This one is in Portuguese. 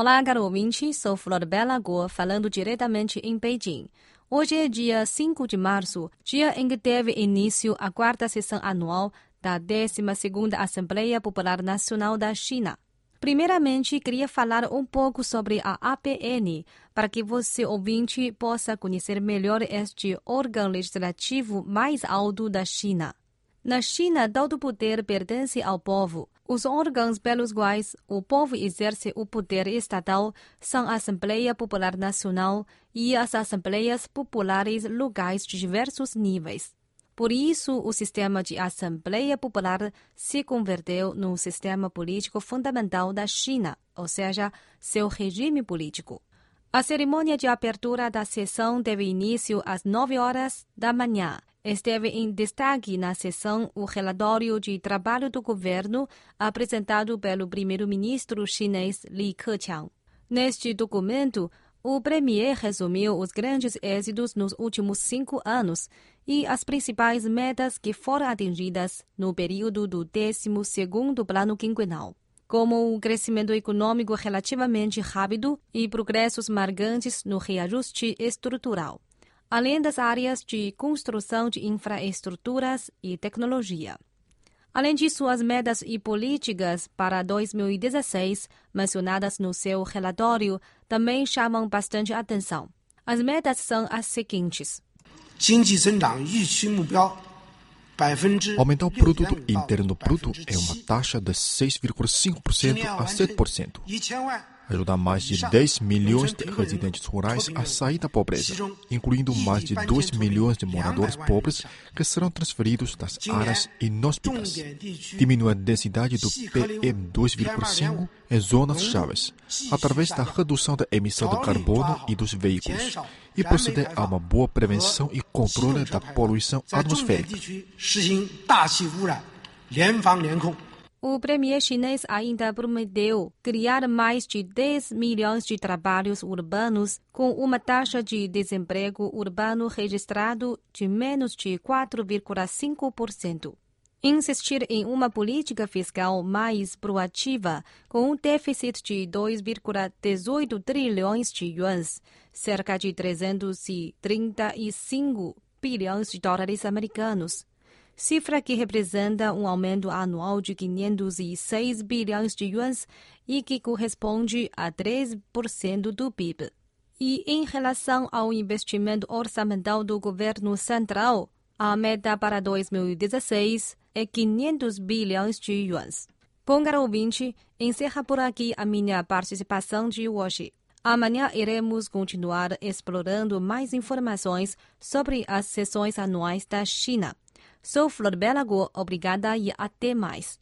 Olá, caro ouvinte, sou Flor Bela Goa, falando diretamente em Beijing. Hoje é dia 5 de março, dia em que teve início a quarta sessão anual da 12ª Assembleia Popular Nacional da China. Primeiramente, queria falar um pouco sobre a APN, para que você, ouvinte, possa conhecer melhor este órgão legislativo mais alto da China. Na China, todo poder pertence ao povo. Os órgãos pelos quais o povo exerce o poder estatal são a Assembleia Popular Nacional e as Assembleias Populares locais de diversos níveis. Por isso, o sistema de Assembleia Popular se converteu num sistema político fundamental da China, ou seja, seu regime político. A cerimônia de abertura da sessão teve início às 9 horas da manhã. Esteve em destaque na sessão o relatório de trabalho do governo apresentado pelo primeiro-ministro chinês Li Keqiang. Neste documento, o premier resumiu os grandes êxitos nos últimos cinco anos e as principais metas que foram atingidas no período do 12º Plano Quinquenal, como o crescimento econômico relativamente rápido e progressos marcantes no reajuste estrutural, além das áreas de construção de infraestruturas e tecnologia. Além disso, as metas e políticas para 2016, mencionadas no seu relatório, também chamam bastante atenção. As metas são as seguintes. Aumentar o produto interno bruto é uma taxa de 6,5% a 7% ajudar mais de 10 milhões de residentes rurais a sair da pobreza, incluindo mais de 2 milhões de moradores pobres que serão transferidos das áreas inóspitas. Diminuir a densidade do PM2,5 em zonas chaves, através da redução da emissão de carbono e dos veículos, e proceder a uma boa prevenção e controle da poluição atmosférica. O premier chinês ainda prometeu criar mais de 10 milhões de trabalhos urbanos com uma taxa de desemprego urbano registrado de menos de 4,5%. Insistir em uma política fiscal mais proativa, com um déficit de 2,18 trilhões de yuans, cerca de 335 bilhões de dólares americanos cifra que representa um aumento anual de 506 bilhões de yuans e que corresponde a 3% do PIB. E em relação ao investimento orçamental do governo central, a meta para 2016 é 500 bilhões de yuans. Bom, caro ouvinte, encerra por aqui a minha participação de hoje. Amanhã iremos continuar explorando mais informações sobre as sessões anuais da China. Sou Flor Belago, obrigada e até mais.